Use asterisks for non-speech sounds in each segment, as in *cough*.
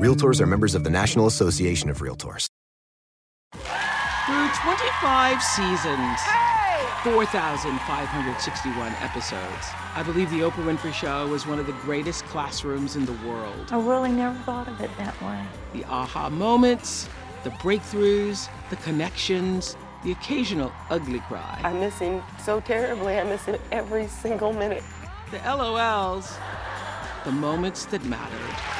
Realtors are members of the National Association of Realtors. Through 25 seasons, 4,561 episodes, I believe The Oprah Winfrey Show was one of the greatest classrooms in the world. I really never thought of it that way. The aha moments, the breakthroughs, the connections, the occasional ugly cry. I miss him so terribly. I miss him every single minute. The LOLs, the moments that mattered,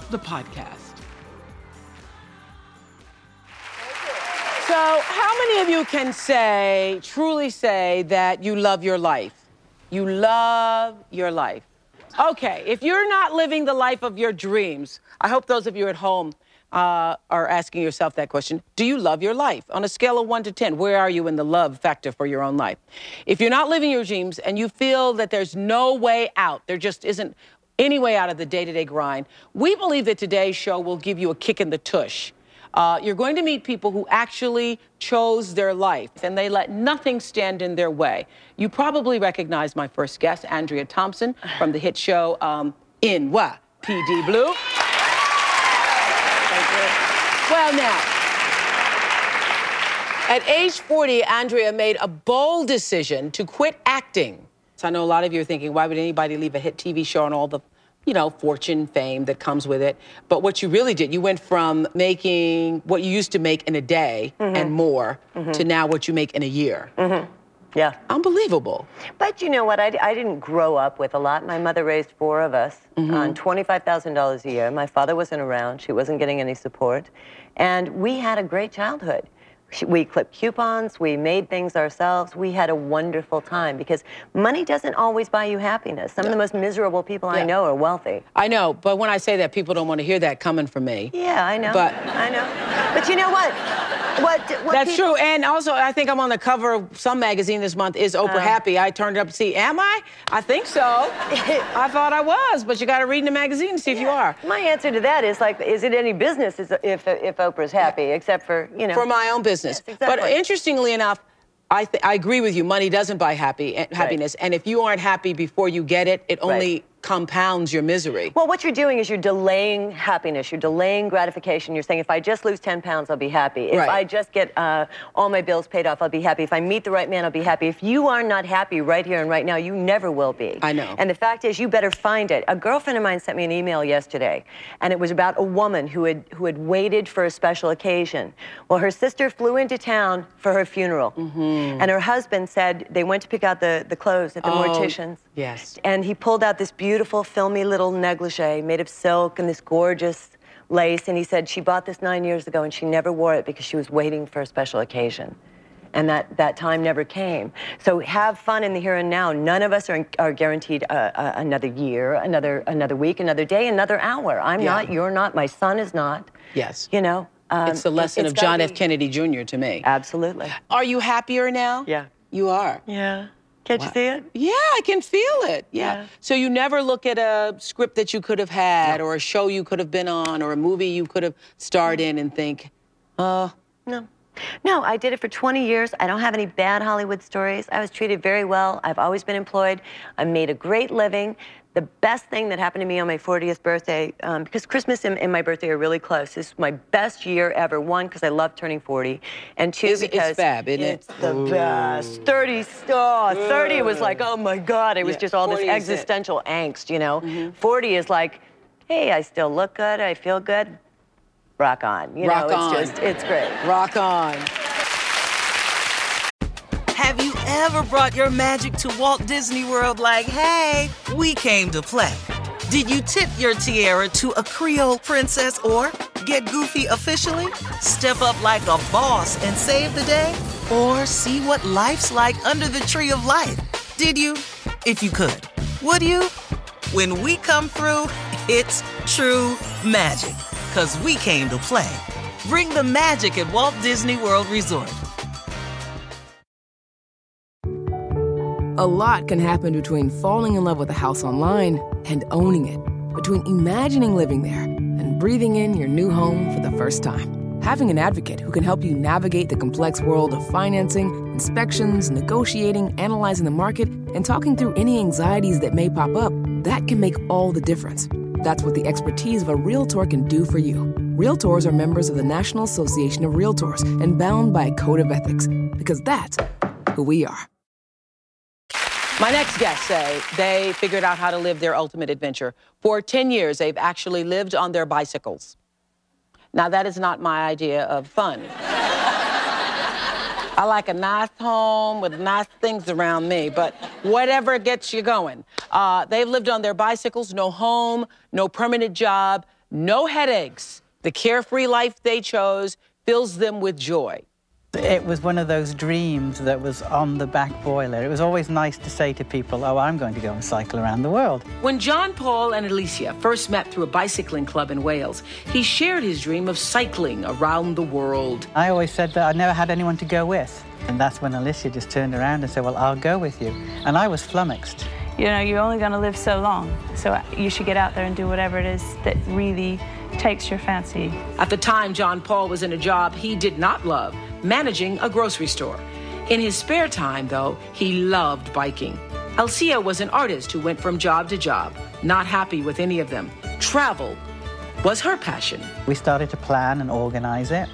the podcast. So, how many of you can say, truly say, that you love your life? You love your life. Okay, if you're not living the life of your dreams, I hope those of you at home uh, are asking yourself that question. Do you love your life? On a scale of one to 10, where are you in the love factor for your own life? If you're not living your dreams and you feel that there's no way out, there just isn't any way out of the day to day grind, we believe that today's show will give you a kick in the tush. Uh, you're going to meet people who actually chose their life and they let nothing stand in their way. You probably recognize my first guest, Andrea Thompson, from the hit show um? PD Blue. Well, now, at age 40, Andrea made a bold decision to quit acting. So I know a lot of you are thinking, why would anybody leave a hit TV show and all the, you know, fortune, fame that comes with it? But what you really did, you went from making what you used to make in a day mm-hmm. and more mm-hmm. to now what you make in a year. Mm-hmm. Yeah. Unbelievable. But you know what? I, I didn't grow up with a lot. My mother raised four of us on $25,000 a year. My father wasn't around. She wasn't getting any support. And we had a great childhood. We clipped coupons. We made things ourselves. We had a wonderful time because money doesn't always buy you happiness. Some of the most miserable people I know are wealthy. I know, but when I say that, people don't want to hear that coming from me. Yeah, I know. But- I know. But you know what? What? what That's people- true. And also, I think I'm on the cover of some magazine this month. Is Oprah Uh. happy? I turned it up to see. Am I? I think so. *laughs* I thought I was, but you got to read in the magazine to see if you are. My answer to that is like, is it any business if if Oprah's happy, except for you know For my own business. Yes, But interestingly enough, I, th- I agree with you. Money doesn't buy happy eh, happiness, and if you aren't happy before you get it, it only compounds your misery. Well, what you're doing is you're delaying happiness. You're delaying gratification. You're saying, if I just lose 10 pounds, I'll be happy. If Right. I just get uh, all my bills paid off, I'll be happy. If I meet the right man, I'll be happy. If you are not happy right here and right now, you never will be. I know. And the fact is, you better find it. A girlfriend of mine sent me an email yesterday, and it was about a woman who had who had waited for a special occasion. Well, her sister flew into town for her funeral, Mm-hmm. and her husband said they went to pick out the, the clothes at the Oh, mortician's. yes. And he pulled out this beautiful, filmy little negligee made of silk and this gorgeous lace. And he said she bought this nine years ago and she never wore it because she was waiting for a special occasion. And that, that time never came. So have fun in the here and now. None of us are, are guaranteed uh, uh, another year, another, another week, another day, another hour. I'm Yeah. not, you're not, my son is not. Yes. You know? um, it's the lesson it's of John gotta F. Kennedy Jr. to me. Absolutely. Are you happier now? Yeah. You are. Yeah. Can't you see it? Yeah, I can feel it. Yeah. Yeah. So you never look at a script that you could have had, or a show you could have been on, or a movie you could have starred in, and think, Uh, No. No, I did it for 20 years. I don't have any bad Hollywood stories. I was treated very well. I've always been employed. I made a great living. The best thing that happened to me on my 40th birthday, um, because Christmas and, and my birthday are really close. This is my best year ever. One, because I love turning 40, and two, It's- it's because fab, isn't it? it's the best. 30, oh, 30 was like, oh my God, it was Yeah, just all this 40 is it. existential angst, you know. 40 is like, hey, I still look good, I feel good. Rock on. You Rock know, on. it's just, it's great. rock on. Have you ever brought your magic to Walt Disney World like, hey, we came to play? Did you tip your tiara to a Creole princess or get goofy officially? Step up like a boss and save the day? Or see what life's like under the tree of life? Did you? If you could. Would you? When we come through, it's true magic. Cause we came to play. Bring the magic at Walt Disney World Resort. A lot can happen between falling in love with a house online and owning it, between imagining living there and breathing in your new home for the first time. Having an advocate who can help you navigate the complex world of financing, inspections, negotiating, analyzing the market, and talking through any anxieties that may pop up, that can make all the difference. That's what the expertise of a Realtor can do for you. Realtors are members of the National Association of Realtors and bound by a code of ethics, because that's who we are. My next guests say they figured out how to live their ultimate adventure. For 10 years, they've actually lived on their bicycles. Now, that is not my idea of fun. I like a nice home with nice things around me, but whatever gets you going. Uh, they've lived on their bicycles, no home, no permanent job, no headaches. The carefree life they chose fills them with joy. It was one of those dreams that was on the back boiler. It was always nice to say to people, oh, I'm going to go and cycle around the world. When John Paul and Alicia first met through a bicycling club in Wales, he shared his dream of cycling around the world. I always said that I never had anyone to go with. And that's when Alicia just turned around and said, well, I'll go with you. And I was flummoxed. You know, you're only going to live so long, so you should get out there and do whatever it is that really takes your fancy. At the time, John Paul was in a job he did not love, managing a grocery store. In his spare time, though, he loved biking. Alicia was an artist who went from job to job, not happy with any of them. Travel was her passion. We started to plan and organize it.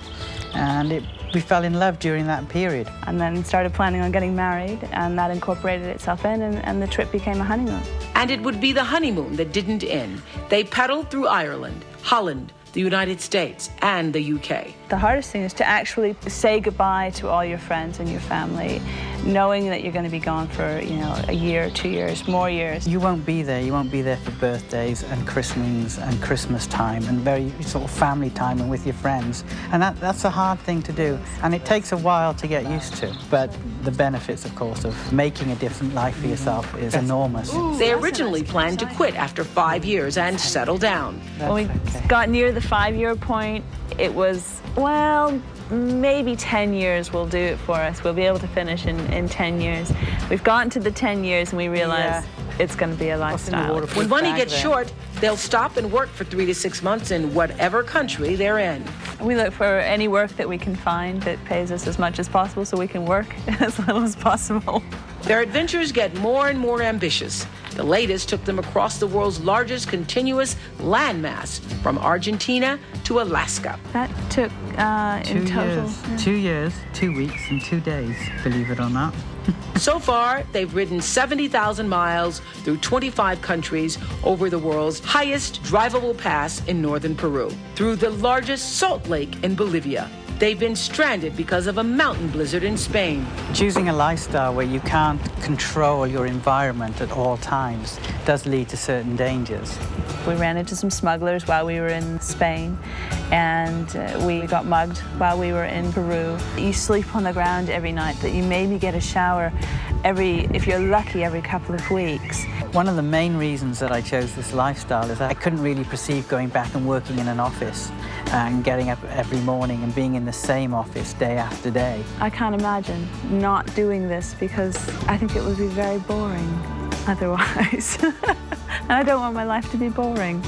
And it, we fell in love during that period. And then started planning on getting married, and that incorporated itself in, and, and the trip became a honeymoon. And it would be the honeymoon that didn't end. They pedaled through Ireland, Holland, the United States, and the UK. The hardest thing is to actually say goodbye to all your friends and your family, knowing that you're going to be gone for, you know, a year, two years, more years. You won't be there. You won't be there for birthdays and christenings and Christmas time and very sort of family time and with your friends. And that, that's a hard thing to do. And it takes a while to get used to. But the benefits, of course, of making a different life for yourself is enormous. They originally planned to quit after five years and settle down. When we got near the five-year point, it was, well, maybe 10 years will do it for us. We'll be able to finish in, in 10 years. We've gotten to the 10 years and we realize it's going to be a lifestyle. When money gets short, they'll stop and work for three to six months in whatever country they're in. We look for any work that we can find that pays us as much as possible so we can work *laughs* as little as possible. Their adventures get more and more ambitious. The latest took them across the world's largest continuous landmass, from Argentina to Alaska. That took uh, Two in total. years, two years, two weeks, and two days, believe it or not. *laughs* So far, they've ridden 70,000 miles through 25 countries over the world's highest drivable pass in northern Peru, through the largest salt lake in Bolivia. They've been stranded because of a mountain blizzard in Spain. Choosing a lifestyle where you can't control your environment at all times does lead to certain dangers. We ran into some smugglers while we were in Spain, and uh, we got mugged while we were in Peru. You sleep on the ground every night, but you maybe get a shower every, if you're lucky, every couple of weeks. One of the main reasons that I chose this lifestyle is that I couldn't really perceive going back and working in an office and getting up every morning and being in the same office day after day. I can't imagine not doing this because I think it would be very boring otherwise. *laughs* and I don't want my life to be boring.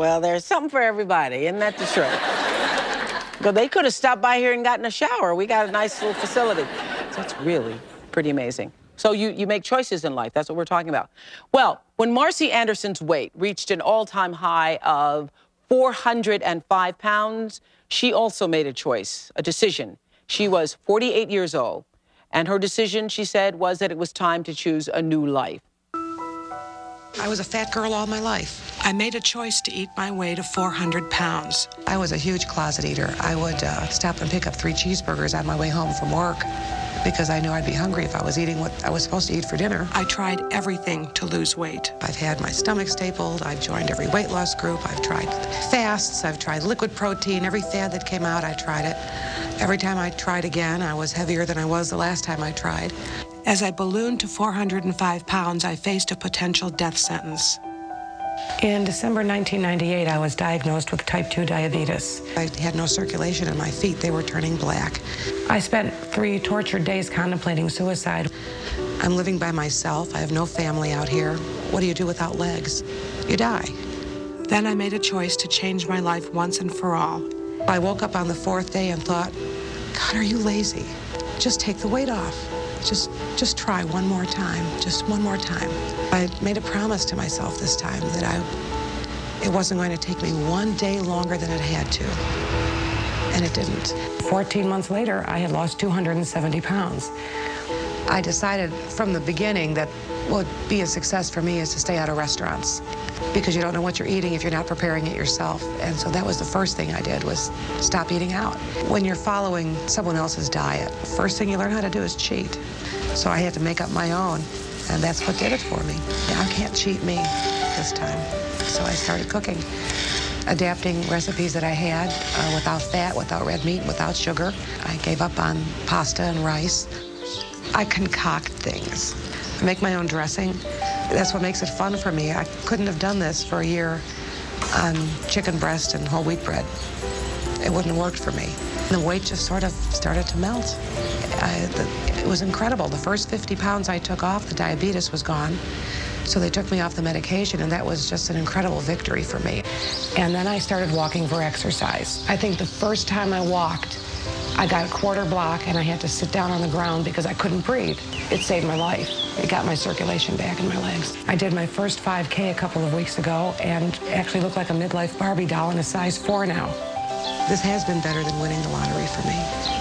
Well, there's something for everybody, isn't that the truth? But they could have stopped by here and gotten a shower. We got a nice little facility. It's really pretty amazing. So you, you make choices in life. That's what we're talking about. Well, when Marcy Anderson's weight reached an all-time high of 405 pounds, she also made a choice, a decision. She was 48 years old, and her decision, she said, was that it was time to choose a new life. I was a fat girl all my life. I made a choice to eat my way to 400 pounds. I was a huge closet eater. I would uh, stop and pick up three cheeseburgers on my way home from work because I knew I'd be hungry if I was eating what I was supposed to eat for dinner. I tried everything to lose weight. I've had my stomach stapled. I've joined every weight loss group. I've tried fasts. I've tried liquid protein. Every fad that came out, I tried it. Every time I tried again, I was heavier than I was the last time I tried. As I ballooned to 405 pounds, I faced a potential death sentence. In December 1998, I was diagnosed with type 2 diabetes. I had no circulation in my feet, they were turning black. I spent three tortured days contemplating suicide. I'm living by myself, I have no family out here. What do you do without legs? You die. Then I made a choice to change my life once and for all. I woke up on the fourth day and thought, God, are you lazy? Just take the weight off. Just, just try one more time, just one more time. I made a promise to myself this time that I, it wasn't going to take me one day longer than it had to, and it didn't. 14 months later, I had lost 270 pounds. I decided from the beginning that what would be a success for me is to stay out of restaurants because you don't know what you're eating if you're not preparing it yourself. And so that was the first thing I did was stop eating out. When you're following someone else's diet, first thing you learn how to do is cheat. So I had to make up my own, and that's what did it for me. I can't cheat me this time. So I started cooking, adapting recipes that I had uh, without fat, without red meat, without sugar. I gave up on pasta and rice. I concoct things. I make my own dressing. That's what makes it fun for me. I couldn't have done this for a year on chicken breast and whole wheat bread. It wouldn't have worked for me. The weight just sort of started to melt. I, the, it was incredible. The first 50 pounds I took off, the diabetes was gone. So they took me off the medication, and that was just an incredible victory for me. And then I started walking for exercise. I think the first time I walked, I got a quarter block and I had to sit down on the ground because I couldn't breathe. It saved my life. It got my circulation back in my legs. I did my first 5K a couple of weeks ago and actually look like a midlife Barbie doll in a size four now. This has been better than winning the lottery for me.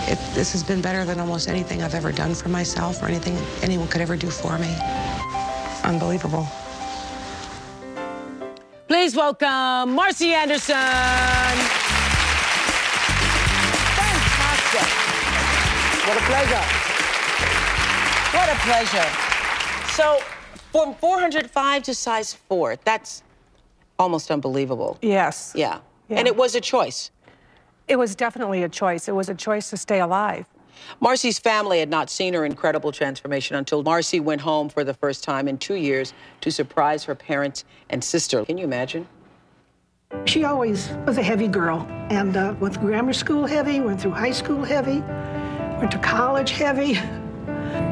It, this has been better than almost anything I've ever done for myself or anything anyone could ever do for me. Unbelievable. Please welcome Marcy Anderson. What a pleasure. What a pleasure. So, from 405 to size four, that's almost unbelievable. Yes. Yeah. Yeah. And it was a choice. It was definitely a choice. It was a choice to stay alive. Marcy's family had not seen her incredible transformation until Marcy went home for the first time in two years to surprise her parents and sister. Can you imagine? She always was a heavy girl and uh, went through grammar school heavy, went through high school heavy, went to college heavy.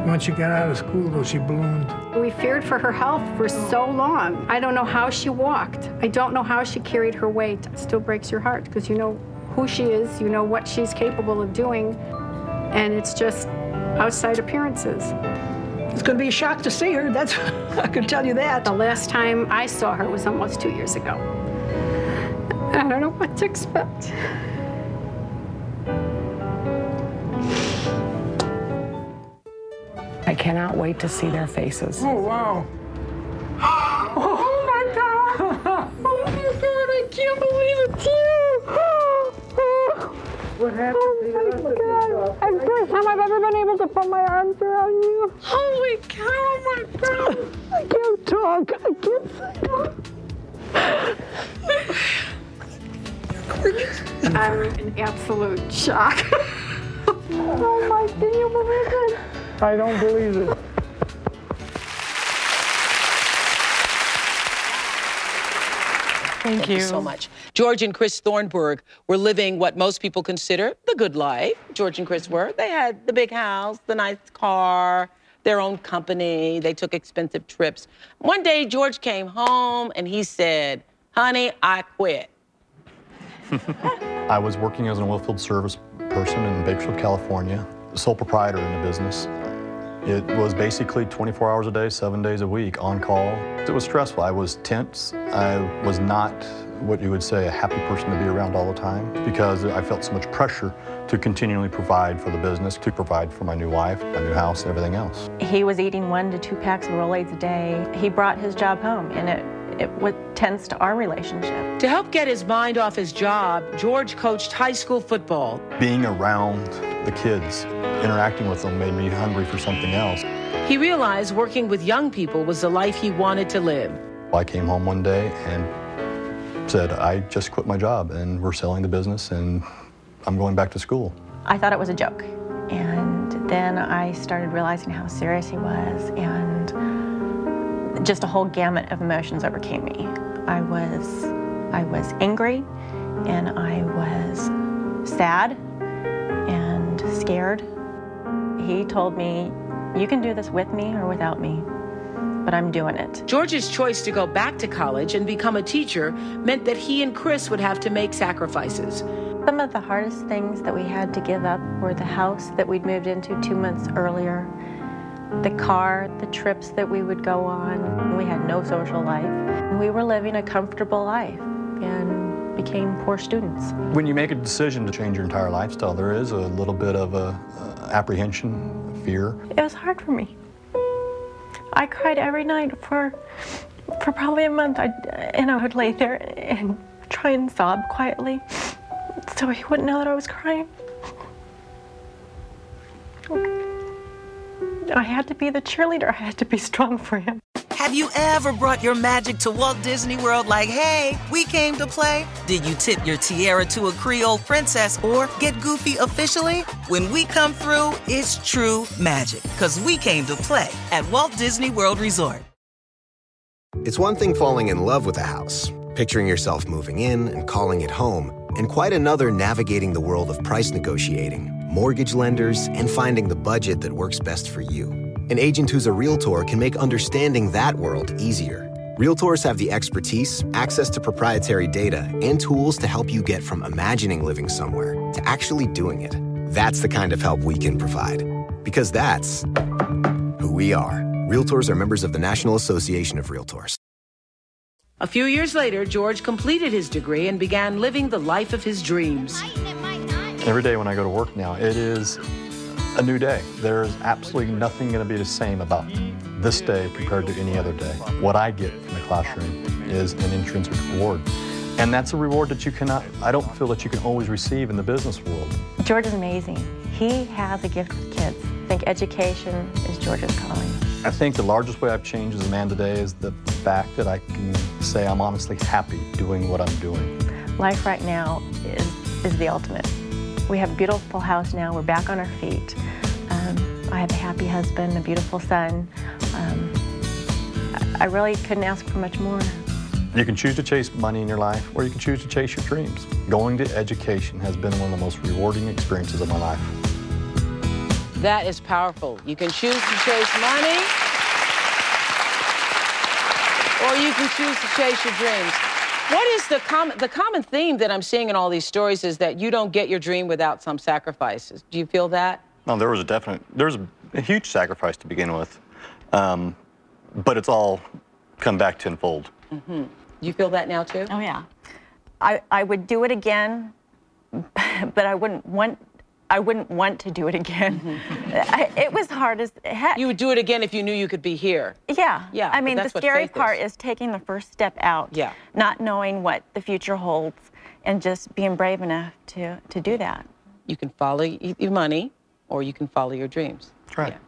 Once she got out of school, though, she ballooned. We feared for her health for so long. I don't know how she walked. I don't know how she carried her weight. It still breaks your heart because you know who she is, you know what she's capable of doing, and it's just outside appearances. It's going to be a shock to see her. That's *laughs* I can tell you that. The last time I saw her was almost two years ago. I don't know what to expect. Cannot wait to see their faces. Oh, wow. *gasps* Oh my God! *laughs* Oh my God! I can't believe it's you! *gasps* What happened? Oh my God! It's the first time I've ever been able to put my arms around you. Holy cow! Oh my God! *gasps* I can't talk. I can't. Talk. I'm in absolute shock. *laughs* oh my! Can you believe it? I don't believe it. Thank, Thank you. you. so much. George and Chris Thornburg were living what most people consider the good life. George and Chris were. They had the big house, the nice car, their own company. They took expensive trips. One day, George came home and he said, Honey, I quit. *laughs* I was working as an oilfield service person in Bakersfield, California, sole proprietor in the business. It was basically 24 hours a day, seven days a week on call. It was stressful. I was tense. I was not what you would say a happy person to be around all the time because I felt so much pressure to continually provide for the business, to provide for my new wife, my new house, and everything else. He was eating one to two packs of Rolaids a day. He brought his job home, and it it what tends to our relationship. To help get his mind off his job, George coached high school football. Being around the kids, interacting with them made me hungry for something else. He realized working with young people was the life he wanted to live. I came home one day and said, I just quit my job and we're selling the business and I'm going back to school. I thought it was a joke. And then I started realizing how serious he was and just a whole gamut of emotions overcame me. I was I was angry and I was sad and scared. He told me, "You can do this with me or without me." But I'm doing it. George's choice to go back to college and become a teacher meant that he and Chris would have to make sacrifices. Some of the hardest things that we had to give up were the house that we'd moved into two months earlier, the car, the trips that we would go on. We had no social life. We were living a comfortable life and became poor students. When you make a decision to change your entire lifestyle, there is a little bit of a, uh, apprehension, fear. It was hard for me. I cried every night for for probably a month. I and I would lay there and try and sob quietly, so he wouldn't know that I was crying. I had to be the cheerleader. I had to be strong for him. Have you ever brought your magic to Walt Disney World like, hey, we came to play? Did you tip your tiara to a Creole princess or get goofy officially? When we come through, it's true magic because we came to play at Walt Disney World Resort. It's one thing falling in love with a house, picturing yourself moving in and calling it home, and quite another navigating the world of price negotiating, mortgage lenders, and finding the budget that works best for you. An agent who's a Realtor can make understanding that world easier. Realtors have the expertise, access to proprietary data, and tools to help you get from imagining living somewhere to actually doing it. That's the kind of help we can provide. Because that's who we are. Realtors are members of the National Association of Realtors. A few years later, George completed his degree and began living the life of his dreams. Every day when I go to work now, it is a new day. There's absolutely nothing going to be the same about this day compared to any other day. What I get from the classroom is an intrinsic reward. And that's a reward that you cannot, I don't feel that you can always receive in the business world. George is amazing. He has a gift with kids. I think education is George's calling. I think the largest way I've changed as a man today is the fact that I can say I'm honestly happy doing what I'm doing. Life right now is, is the ultimate. We have a beautiful house now. We're back on our feet. Um, I have a happy husband, a beautiful son. Um, I really couldn't ask for much more. You can choose to chase money in your life, or you can choose to chase your dreams. Going to education has been one of the most rewarding experiences of my life. That is powerful. You can choose to chase money, or you can choose to chase your dreams. What is the common the common theme that I'm seeing in all these stories is that you don't get your dream without some sacrifices. Do you feel that? No, there was a definite, there was a, a huge sacrifice to begin with, um, but it's all come back tenfold. Mm-hmm. You feel that now too? Oh yeah. I, I would do it again, *laughs* but I wouldn't want I wouldn't want to do it again. Mm-hmm. I, it was hard as heck. You would do it again if you knew you could be here. Yeah. Yeah. I mean, the scary part is. is taking the first step out. Yeah. Not knowing what the future holds and just being brave enough to, to do that. You can follow your money, or you can follow your dreams. Right. Yeah.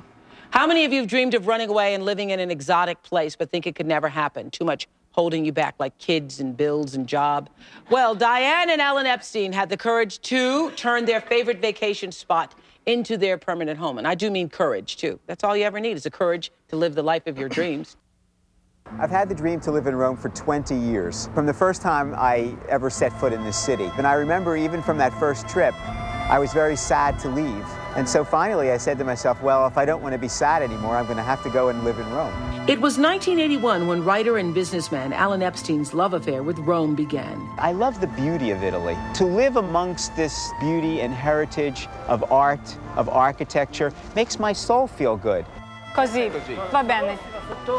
How many of you have dreamed of running away and living in an exotic place but think it could never happen? Too much holding you back, like kids and bills and job? Well, Diane and Ellen Epstein had the courage to turn their favorite vacation spot into their permanent home. And I do mean courage, too. That's all you ever need is the courage to live the life of your dreams. I've had the dream to live in Rome for 20 years, from the first time I ever set foot in this city. And I remember even from that first trip, I was very sad to leave And so finally I said to myself, well, if I don't want to be sad anymore, I'm going to have to go and live in Rome. It was 1981 when writer and businessman Alan Epstein's love affair with Rome began. I love the beauty of Italy. To live amongst this beauty and heritage of art, of architecture, makes my soul feel good. Così, va bene.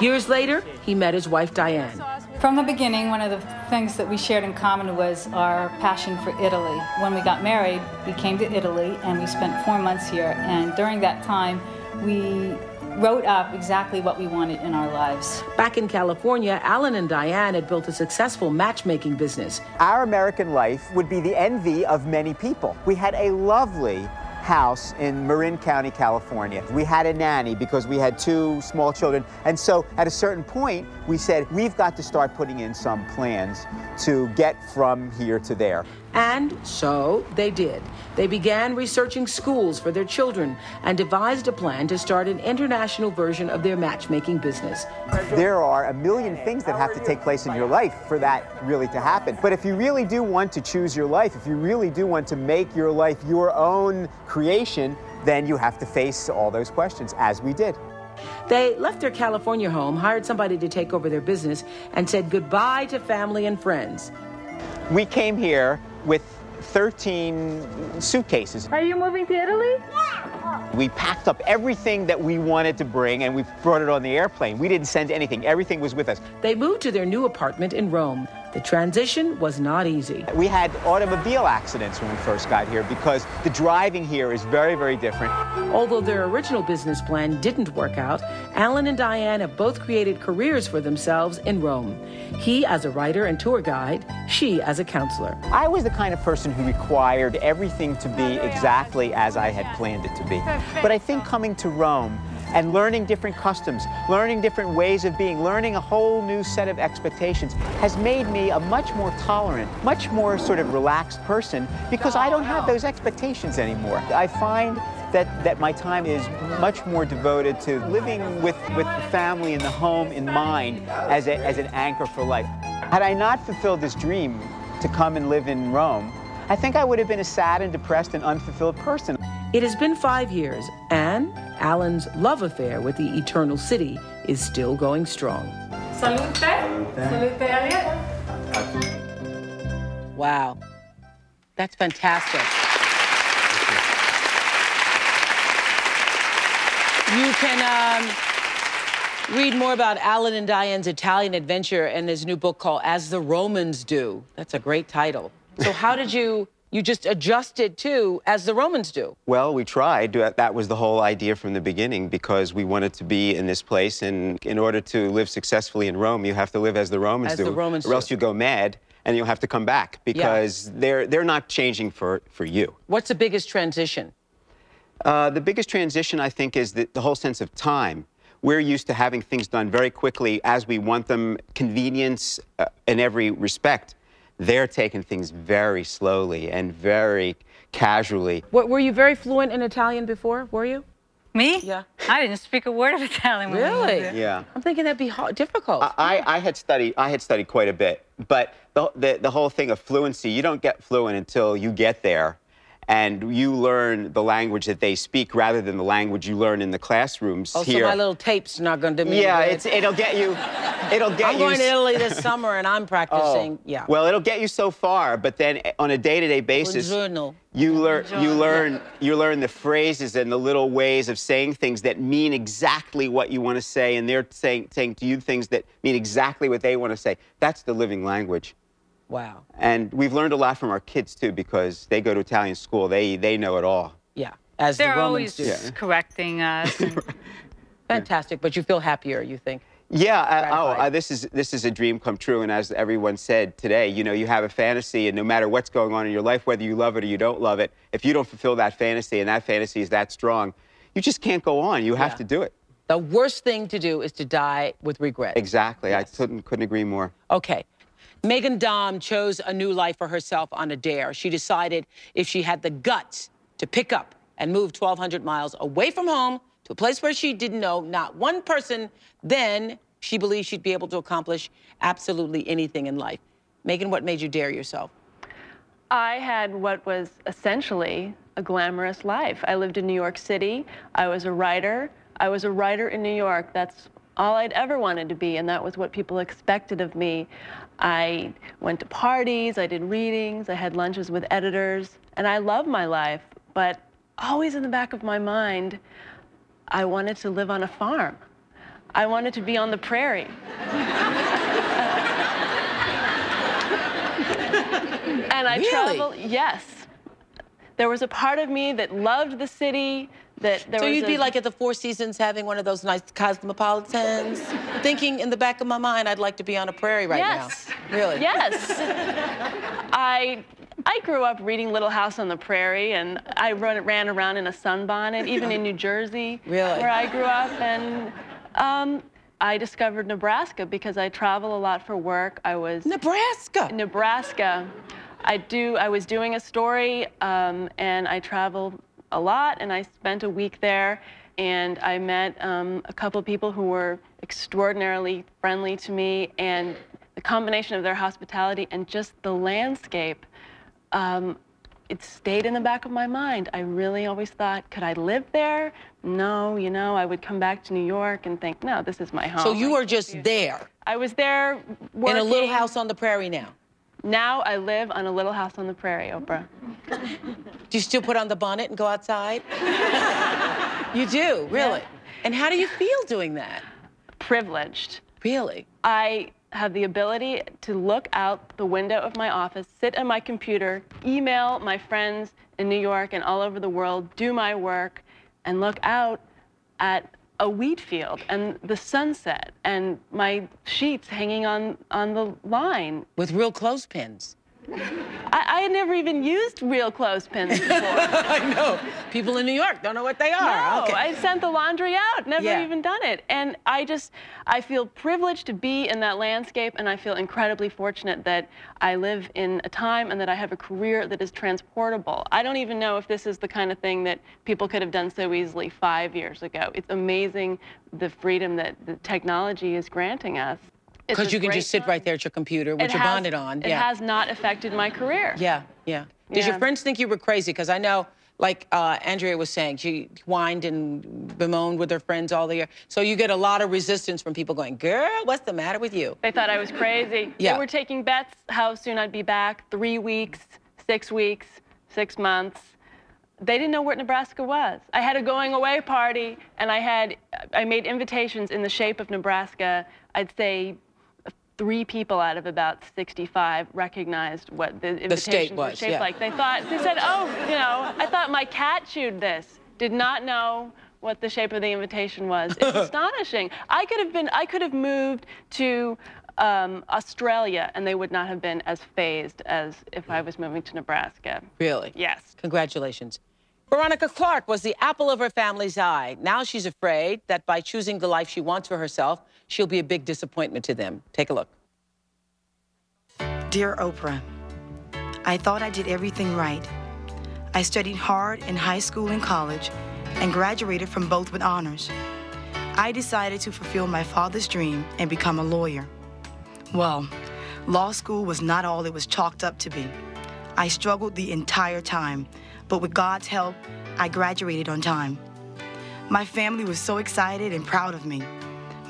Years later, he met his wife Diane. From the beginning, one of the things that we shared in common was our passion for Italy. When we got married, we came to Italy and we spent four months here. And during that time, we wrote up exactly what we wanted in our lives. Back in California, Alan and Diane had built a successful matchmaking business. Our American life would be the envy of many people. We had a lovely house in Marin County, California. We had a nanny because we had two small children. And so at a certain point, we said, we've got to start putting in some plans to get from here to there. And so they did. They began researching schools for their children and devised a plan to start an international version of their matchmaking business. There are a million things that have to take place in your life for that really to happen. But if you really do want to choose your life, if you really do want to make your life your own creation, then you have to face all those questions, as we did. They left their California home, hired somebody to take over their business, and said goodbye to family and friends. We came here with 13 suitcases. Are you moving to Italy? We packed up everything that we wanted to bring and we brought it on the airplane. We didn't send anything. Everything was with us. They moved to their new apartment in Rome. The transition was not easy. We had automobile accidents when we first got here because the driving here is very, very different. Although their original business plan didn't work out, Alan and Diane have both created careers for themselves in Rome. He as a writer and tour guide, she as a counselor. I was the kind of person who required everything to be exactly as I had planned it to be. But I think coming to Rome and learning different customs, learning different ways of being, learning a whole new set of expectations has made me a much more tolerant, much more sort of relaxed person because I don't have those expectations anymore. I find that, that my time is much more devoted to living with, with the family and the home in mind as, a, as an anchor for life. Had I not fulfilled this dream to come and live in Rome, I think I would have been a sad and depressed and unfulfilled person. It has been five years, and Alan's love affair with the Eternal City is still going strong. Salute. Salute, Elliot. Wow. That's fantastic. You can um, read more about Alan and Diane's Italian adventure in his new book called As the Romans Do. That's a great title. So, how did you? You just adjusted to as the Romans do. Well, we tried. That was the whole idea from the beginning because we wanted to be in this place. And in order to live successfully in Rome, you have to live as the Romans As do. the Romans or do. else you go mad and you'll have to come back because they're, they're not changing for, for you. What's the biggest transition? Uh, the biggest transition, I think, is the, the whole sense of time. We're used to having things done very quickly as we want them, convenience uh, in every respect. They're taking things very slowly and very casually. What, were you very fluent in Italian before? Were you? Me? Yeah. I didn't speak a word of Italian. when we moved Really? Yeah. I'm thinking that'd be hard, difficult. I, I had studied I had studied quite a bit, but the, the the whole thing of fluency, you don't get fluent until you get there, and you learn the language that they speak rather than the language you learn in the classrooms oh, here. so my little tape's not going to do me yeah, any good. it's it'll get you, *laughs* it'll get I'm you. going to Italy this *laughs* summer and I'm oh, practicing. Oh, Yeah. Well, it'll get you so far, but then on a day-to-day basis, Buongiorno. you learn you learn you learn the phrases and the little ways of saying things that mean exactly what you want to say, and they're saying saying to you things that mean exactly what they want to say. That's the living language. Wow. And we've learned a lot from our kids too, because they go to Italian school. They they know it all. Yeah. As They're the always Romans do. Yeah. correcting us. and- *laughs* Fantastic. But you feel happier, you think? Yeah. Uh, oh, Gratified. uh, this is this is a dream come true. And as everyone said today, you know, you have a fantasy, and no matter what's going on in your life, whether you love it or you don't love it, if you don't fulfill that fantasy and that fantasy is that strong, you just can't go on. You have Yeah. to do it. The worst thing to do is to die with regret. Exactly. I couldn't couldn't agree more. Okay. Meghan Daum chose a new life for herself on a dare. She decided if she had the guts to pick up and move 1,200 miles away from home to a place where she didn't know not one person, then she believed she'd be able to accomplish absolutely anything in life. Meghan, what made you dare yourself? I had what was essentially a glamorous life. I lived in New York City. I was a writer. I was a writer in New York. That's all I'd ever wanted to be, and that was what people expected of me. I went to parties, I did readings, I had lunches with editors, and I loved my life, but always in the back of my mind, I wanted to live on a farm. I wanted to be on the prairie. *laughs* and I Really? traveled, yes. There was a part of me that loved the city, that there so you'd be like at the Four Seasons having one of those nice cosmopolitans, *laughs* thinking in the back of my mind, I'd like to be on a prairie right yes. now. Really? Yes. *laughs* I I grew up reading Little House on the Prairie, and I run, ran around in a sunbonnet, even in New Jersey, *laughs* Really? where I grew up. And um, I discovered Nebraska because I travel a lot for work. I was Nebraska. Nebraska. I do. I was doing a story, um, and I traveled a lot, and I spent a week there, and I met um, a couple people who were extraordinarily friendly to me, and the combination of their hospitality and just the landscape. Um, it stayed in the back of my mind. I really always thought, could I live there? No, you know, I would come back to New York and think, no, this is my home. So you were just there I was there working. in a little house on the prairie now. Now I live on a little house on the prairie, Oprah. Do you still put on the bonnet and go outside? *laughs* you do, really? And how do you feel doing that? Privileged. Really? I have the ability to look out the window of my office, sit at my computer, email my friends in New York and all over the world, do my work, and look out at a wheat field and the sunset and my sheets hanging on, on the line. With real clothespins. *laughs* I, I had never even used real clothespins *laughs* before. I know. People in New York don't know what they are. No, okay. I sent the laundry out, never Yeah. even done it. And I just, I feel privileged to be in that landscape, and I feel incredibly fortunate that I live in a time and that I have a career that is transportable. I don't even know if this is the kind of thing that people could have done so easily five years ago. It's amazing the freedom that the technology is granting us. Because you can just sit right there at your computer with It your has- bonnet on. It yeah. has not affected my career. Yeah, yeah. Did your friends think you were crazy? Because I know, like uh, Andrea was saying, she whined and bemoaned with her friends all the year. So you get a lot of resistance from people going, girl, what's the matter with you? They thought I was crazy. Yeah. They were taking bets how soon I'd be back three weeks, six weeks, six months. They didn't know where Nebraska was. I had a going away party, and I had I made invitations in the shape of Nebraska. I'd say three people out of about 65 recognized what the were was, shaped yeah. like. They thought they said, "Oh, you know, I thought my cat chewed this." Did not know what the shape of the invitation was. It's *laughs* astonishing. I could have been I could have moved to um, Australia and they would not have been as phased as if I was moving to Nebraska. Really? Yes. Congratulations. Veronica Clark was the apple of her family's eye. Now she's afraid that by choosing the life she wants for herself, she'll be a big disappointment to them. Take a look. Dear Oprah, I thought I did everything right. I studied hard in high school and college and graduated from both with honors. I decided to fulfill my father's dream and become a lawyer. Well, law school was not all it was chalked up to be. I struggled the entire time, but with God's help, I graduated on time. My family was so excited and proud of me.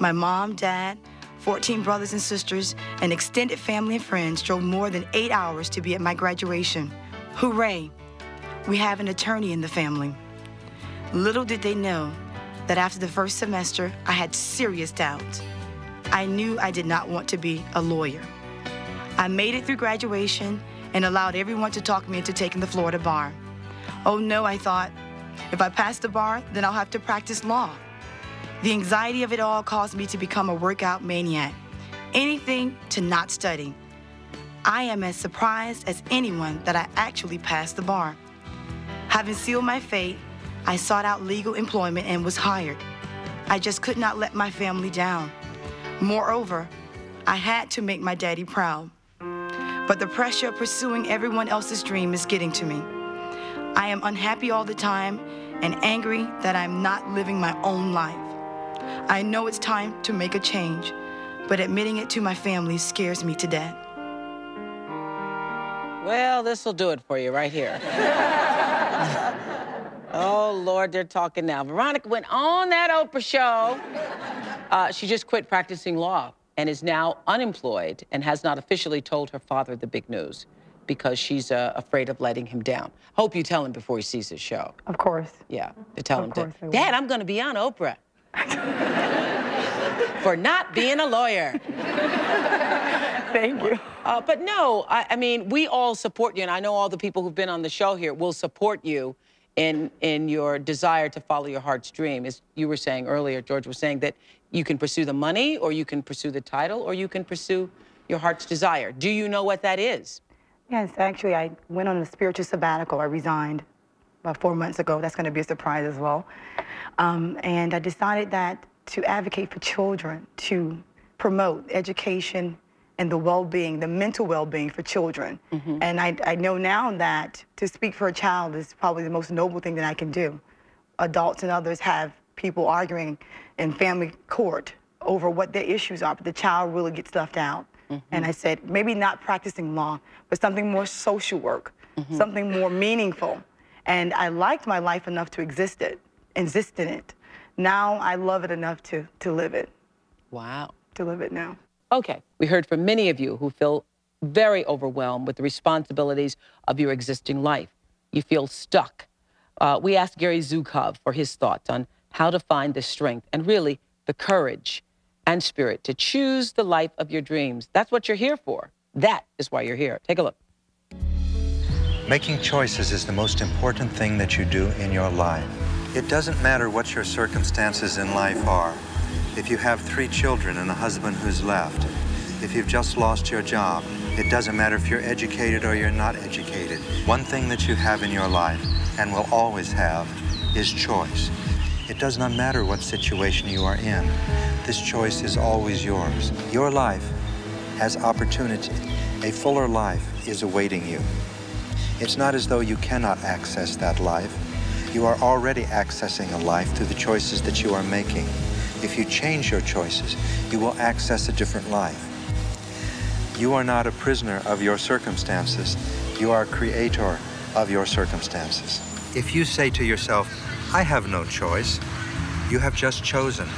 My mom, dad, 14 brothers and sisters, and extended family and friends drove more than eight hours to be at my graduation. Hooray! We have an attorney in the family. Little did they know that after the first semester, I had serious doubts. I knew I did not want to be a lawyer. I made it through graduation and allowed everyone to talk me into taking the Florida bar. Oh no, I thought, if I pass the bar, then I'll have to practice law. The anxiety of it all caused me to become a workout maniac. Anything to not study. I am as surprised as anyone that I actually passed the bar. Having sealed my fate, I sought out legal employment and was hired. I just could not let my family down. Moreover, I had to make my daddy proud. But the pressure of pursuing everyone else's dream is getting to me. I am unhappy all the time and angry that I'm not living my own life. I know it's time to make a change, but admitting it to my family scares me to death. Well, this will do it for you right here. *laughs* Oh, Lord, they're talking now. Veronica went on that Oprah show. Uh, she just quit practicing law and is now unemployed and has not officially told her father the big news because she's uh, afraid of letting him down. Hope you tell him before he sees his show. Of course. Yeah, to tell Of him to. Dad, I'm going to be on Oprah *laughs* for not being a lawyer. Thank you. Uh, but no, I, I mean, we all support you, and I know all the people who've been on the show here will support you in in your desire to follow your heart's dream. As you were saying earlier, George was saying that you can pursue the money, or you can pursue the title, or you can pursue your heart's desire. Do you know what that is? Yes, actually, I went on a spiritual sabbatical. I resigned about four months ago. That's going to be a surprise as well. Um, and I decided that to advocate for children, to promote education and the well-being, the mental well-being for children. Mm-hmm. And I, I know now that to speak for a child is probably the most noble thing that I can do. Adults and others have people arguing in family court over what their issues are, but the child really gets left out. Mm-hmm. And I said, maybe not practicing law, but something more social work, mm-hmm. something more meaningful. And I liked my life enough to exist it, exist in it. Now I love it enough to, to live it, Wow. to live it now. Okay. We heard from many of you who feel very overwhelmed with the responsibilities of your existing life. You feel stuck. Uh, we asked Gary Zukav for his thoughts on how to find the strength and really the courage and spirit to choose the life of your dreams. That's what you're here for. That is why you're here. Take a look. Making choices is the most important thing that you do in your life. It doesn't matter what your circumstances in life are. If you have three children and a husband who's left, if you've just lost your job, it doesn't matter if you're educated or you're not educated. One thing that you have in your life and will always have is choice. It does not matter what situation you are in. This choice is always yours. Your life has opportunity. A fuller life is awaiting you. It's not as though you cannot access that life. You are already accessing a life through the choices that you are making. If you change your choices, you will access a different life. You are not a prisoner of your circumstances. You are a creator of your circumstances. If you say to yourself, I have no choice, you have just chosen.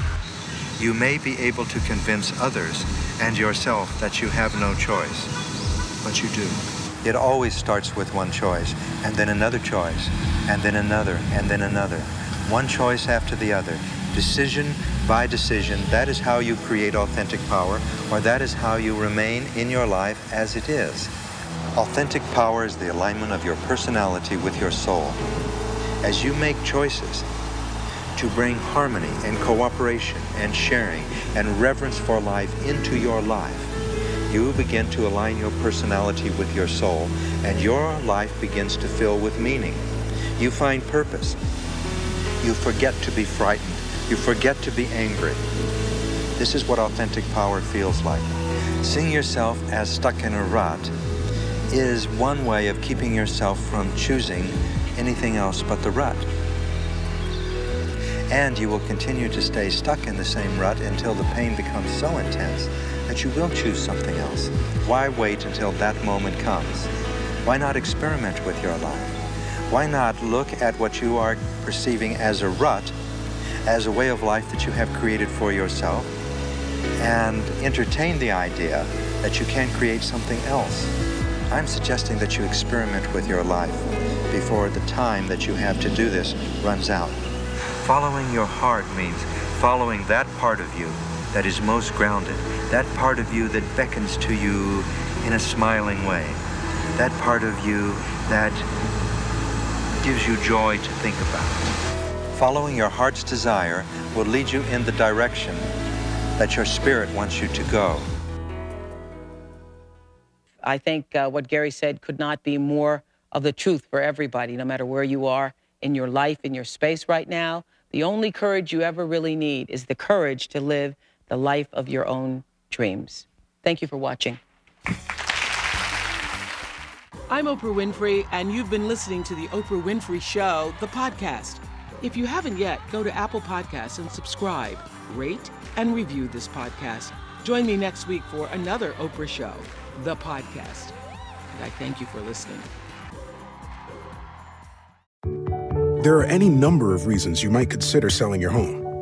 You may be able to convince others and yourself that you have no choice, but you do. It always starts with one choice, and then another choice, and then another, and then another. One choice after the other. Decision by decision, that is how you create authentic power, or that is how you remain in your life as it is. Authentic power is the alignment of your personality with your soul. As you make choices to bring harmony and cooperation and sharing and reverence for life into your life, you begin to align your personality with your soul, and your life begins to fill with meaning. You find purpose. You forget to be frightened. You forget to be angry. This is what authentic power feels like. Seeing yourself as stuck in a rut is one way of keeping yourself from choosing anything else but the rut. And you will continue to stay stuck in the same rut until the pain becomes so intense that you will choose something else. Why wait until that moment comes? Why not experiment with your life? Why not look at what you are perceiving as a rut, as a way of life that you have created for yourself, and entertain the idea that you can create something else? I'm suggesting that you experiment with your life before the time that you have to do this runs out. Following your heart means following that part of you that is most grounded, that part of you that beckons to you in a smiling way, that part of you that gives you joy to think about. Following your heart's desire will lead you in the direction that your spirit wants you to go. I think uh, what Gary said could not be more of the truth for everybody, no matter where you are in your life, in your space right now. The only courage you ever really need is the courage to live the life of your own dreams. Thank you for watching. I'm Oprah Winfrey, and you've been listening to The Oprah Winfrey Show, the podcast. If you haven't yet, go to Apple Podcasts and subscribe, rate, and review this podcast. Join me next week for another Oprah Show, the podcast. And I thank you for listening. There are any number of reasons you might consider selling your home